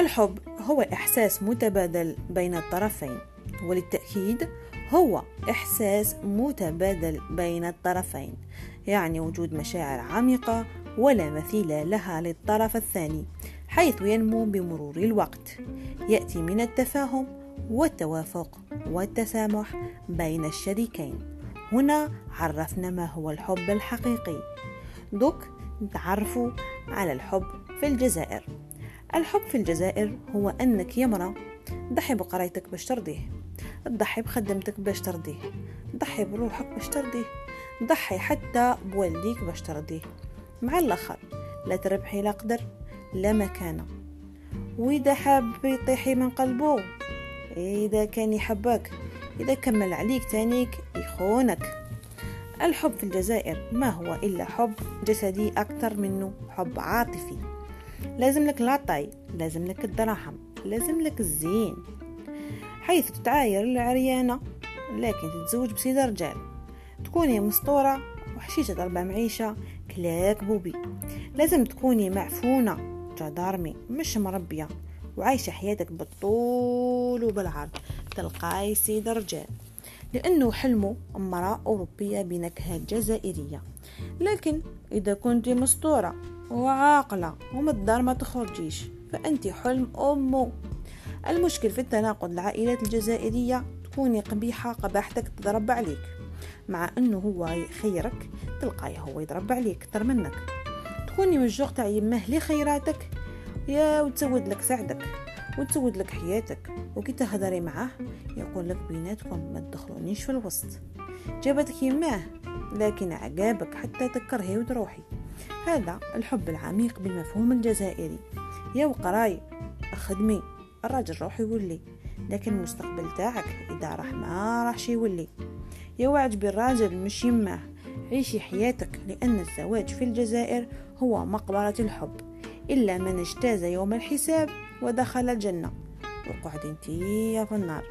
الحب هو إحساس متبادل بين الطرفين وللتأكيد هو إحساس متبادل بين الطرفين يعني وجود مشاعر عميقة ولا مثيل لها للطرف الثاني حيث ينمو بمرور الوقت يأتي من التفاهم والتوافق والتسامح بين الشريكين. هنا عرفنا ما هو الحب الحقيقي. دوك نتعرفوا على الحب في الجزائر. الحب في الجزائر هو أنك يمرأ ضحي بقرايتك باش ترضيه تضحي بخدمتك باش ترضيه ضحي بروحك باش ترضيه ضحي حتى بوالديك باش ترضيه. مع الآخر لا تربحي لا قدر لا مكانة. وإذا حاب يطيحي من قلبه إذا كان يحبك إذا كمل عليك تانيك يخونك. الحب في الجزائر ما هو إلا حب جسدي أكثر منه حب عاطفي. لازم لك العطاي لازم لك الدراهم لازم لك الزين حيث تتعاير العريانة. لكن تتزوج بسيد رجال تكوني مسطورة وحشيشة ضربة معيشة كلاك بوبي. لازم تكوني معفونة جدارمي مش مربية وعايشة حياتك بالطول وبالعرض تلقاي سيد رجال. لأنه حلمه امرأة أوروبية بنكهات جزائرية. لكن إذا كنت مسطورة وعاقلة ومن ما تخرجيش فأنت حلم أمه. المشكل في التناقض العائلات الجزائرية تكوني قبيحة قباحتك تضرب عليك مع أنه هو خيرك تلقاي هو يضرب عليك أكثر منك. تكوني من تاع يمه لخيراتك يا وتسود لك سعدك وتسود لك حياتك. وكي تهضري معاه يقول لك بيناتكم ما تدخلونيش في الوسط. جابتك يماه لكن عقابك حتى تكرهي وتروحي. هذا الحب العميق بالمفهوم الجزائري. يا وقراي خدمي الراجل روح يولي لكن المستقبل تاعك إذا راح ما راحش يولي. يا وعد بالراجل مش يماه عيشي حياتك لأن الزواج في الجزائر هو مقبرة الحب. إلا من اجتاز يوم الحساب ودخل الجنة. وقعد أنتي في النار